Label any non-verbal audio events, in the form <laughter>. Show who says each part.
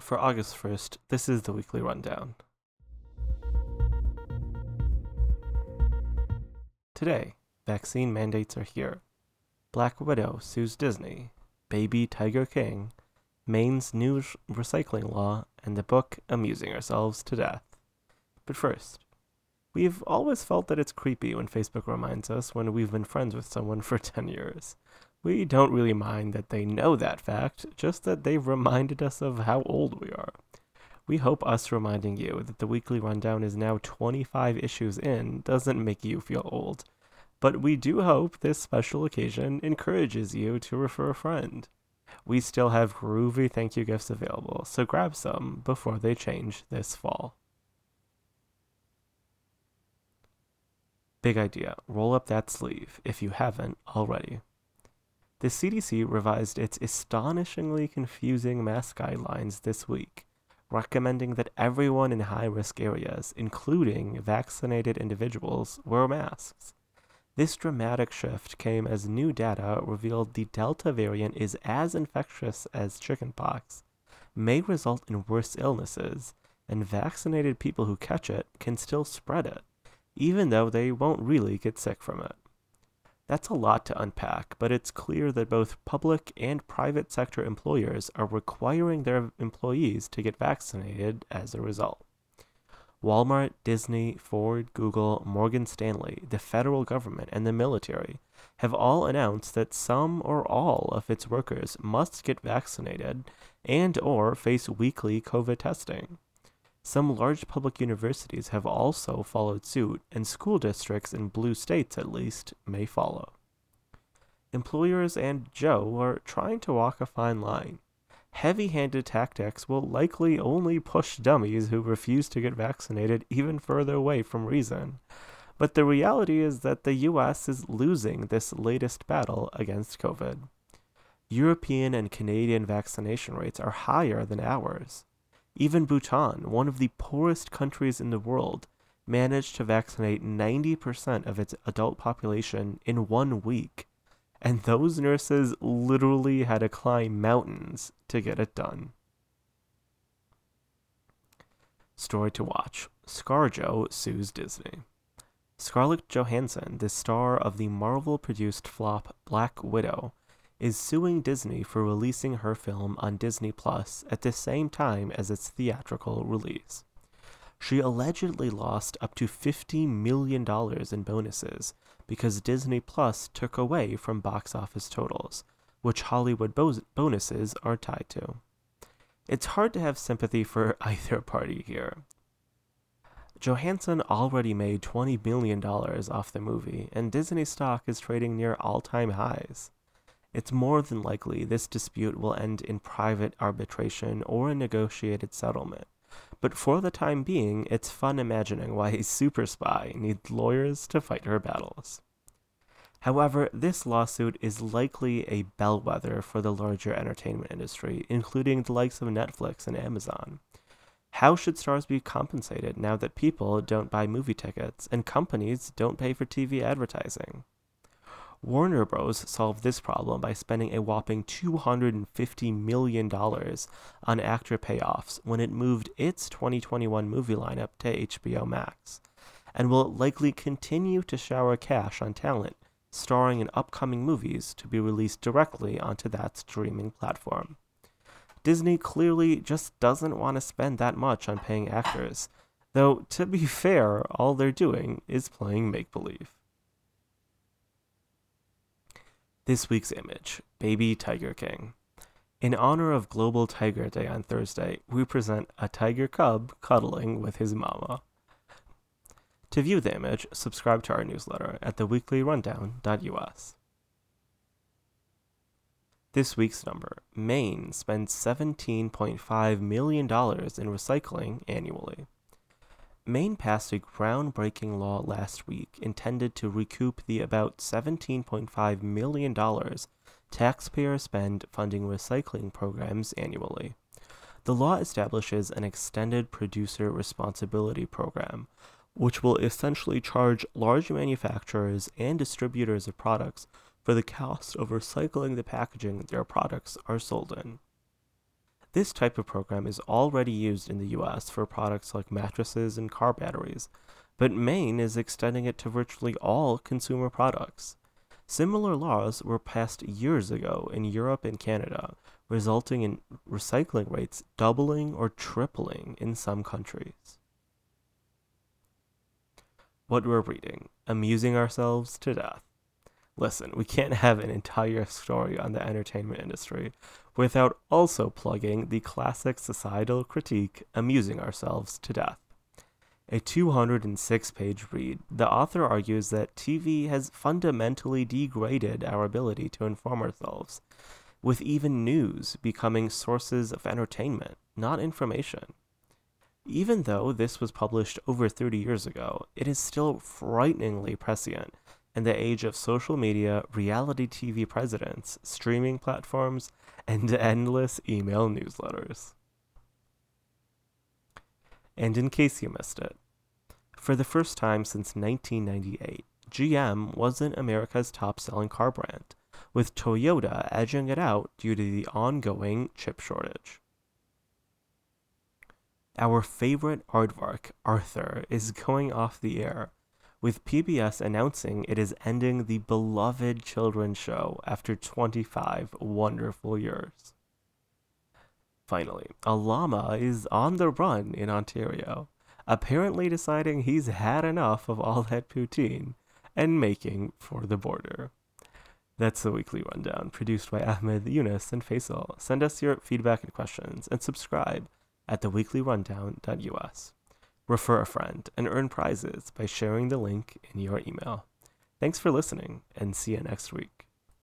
Speaker 1: For August 1st, this is the weekly rundown. Today, vaccine mandates are here. Black Widow sues Disney, Baby Tiger King, Maine's new recycling law, and the book Amusing Ourselves to Death. But first, we've always felt that it's creepy when Facebook reminds us when we've been friends with someone for <laughs> 10 years. We don't really mind that they know that fact, just that they've reminded us of how old we are. We hope us reminding you that the weekly rundown is now 25 issues in doesn't make you feel old. But we do hope this special occasion encourages you to refer a friend. We still have groovy thank you gifts available, so grab some before they change this fall. Big idea roll up that sleeve if you haven't already the CDC revised its astonishingly confusing mask guidelines this week, recommending that everyone in high risk areas, including vaccinated individuals, wear masks. This dramatic shift came as new data revealed the Delta variant is as infectious as chickenpox, may result in worse illnesses, and vaccinated people who catch it can still spread it, even though they won't really get sick from it. That's a lot to unpack, but it's clear that both public and private sector employers are requiring their employees to get vaccinated as a result. Walmart, Disney, Ford, Google, Morgan Stanley, the federal government, and the military have all announced that some or all of its workers must get vaccinated and or face weekly COVID testing. Some large public universities have also followed suit, and school districts in blue states, at least, may follow. Employers and Joe are trying to walk a fine line. Heavy handed tactics will likely only push dummies who refuse to get vaccinated even further away from reason. But the reality is that the US is losing this latest battle against COVID. European and Canadian vaccination rates are higher than ours. Even Bhutan, one of the poorest countries in the world, managed to vaccinate 90% of its adult population in one week. And those nurses literally had to climb mountains to get it done. Story to watch Scarjo sues Disney. Scarlett Johansson, the star of the Marvel produced flop Black Widow, is suing Disney for releasing her film on Disney Plus at the same time as its theatrical release. She allegedly lost up to $50 million in bonuses because Disney Plus took away from box office totals, which Hollywood bo- bonuses are tied to. It's hard to have sympathy for <laughs> either party here. Johansson already made $20 million off the movie, and Disney stock is trading near all time highs. It's more than likely this dispute will end in private arbitration or a negotiated settlement. But for the time being, it's fun imagining why a super spy needs lawyers to fight her battles. However, this lawsuit is likely a bellwether for the larger entertainment industry, including the likes of Netflix and Amazon. How should stars be compensated now that people don't buy movie tickets and companies don't pay for TV advertising? Warner Bros. solved this problem by spending a whopping $250 million on actor payoffs when it moved its 2021 movie lineup to HBO Max, and will likely continue to shower cash on talent starring in upcoming movies to be released directly onto that streaming platform. Disney clearly just doesn't want to spend that much on paying actors, though, to be fair, all they're doing is playing make believe. This week's image Baby Tiger King. In honor of Global Tiger Day on Thursday, we present a tiger cub cuddling with his mama. To view the image, subscribe to our newsletter at theweeklyrundown.us. This week's number Maine spends $17.5 million in recycling annually. Maine passed a groundbreaking law last week intended to recoup the about $17.5 million taxpayers spend funding recycling programs annually. The law establishes an extended producer responsibility program, which will essentially charge large manufacturers and distributors of products for the cost of recycling the packaging their products are sold in. This type of program is already used in the US for products like mattresses and car batteries, but Maine is extending it to virtually all consumer products. Similar laws were passed years ago in Europe and Canada, resulting in recycling rates doubling or tripling in some countries. What we're reading, amusing ourselves to death. Listen, we can't have an entire story on the entertainment industry without also plugging the classic societal critique, Amusing Ourselves to Death. A 206 page read, the author argues that TV has fundamentally degraded our ability to inform ourselves, with even news becoming sources of entertainment, not information. Even though this was published over 30 years ago, it is still frighteningly prescient in the age of social media, reality TV presidents, streaming platforms, and endless email newsletters. And in case you missed it, for the first time since 1998, GM wasn't America's top selling car brand, with Toyota edging it out due to the ongoing chip shortage. Our favorite aardvark, Arthur, is going off the air with PBS announcing it is ending the beloved children's show after 25 wonderful years. Finally, a llama is on the run in Ontario, apparently deciding he's had enough of all that poutine and making for the border. That's the weekly rundown, produced by Ahmed, Yunus, and Faisal. Send us your feedback and questions, and subscribe at theweeklyrundown.us refer a friend, and earn prizes by sharing the link in your email. Thanks for listening, and see you next week.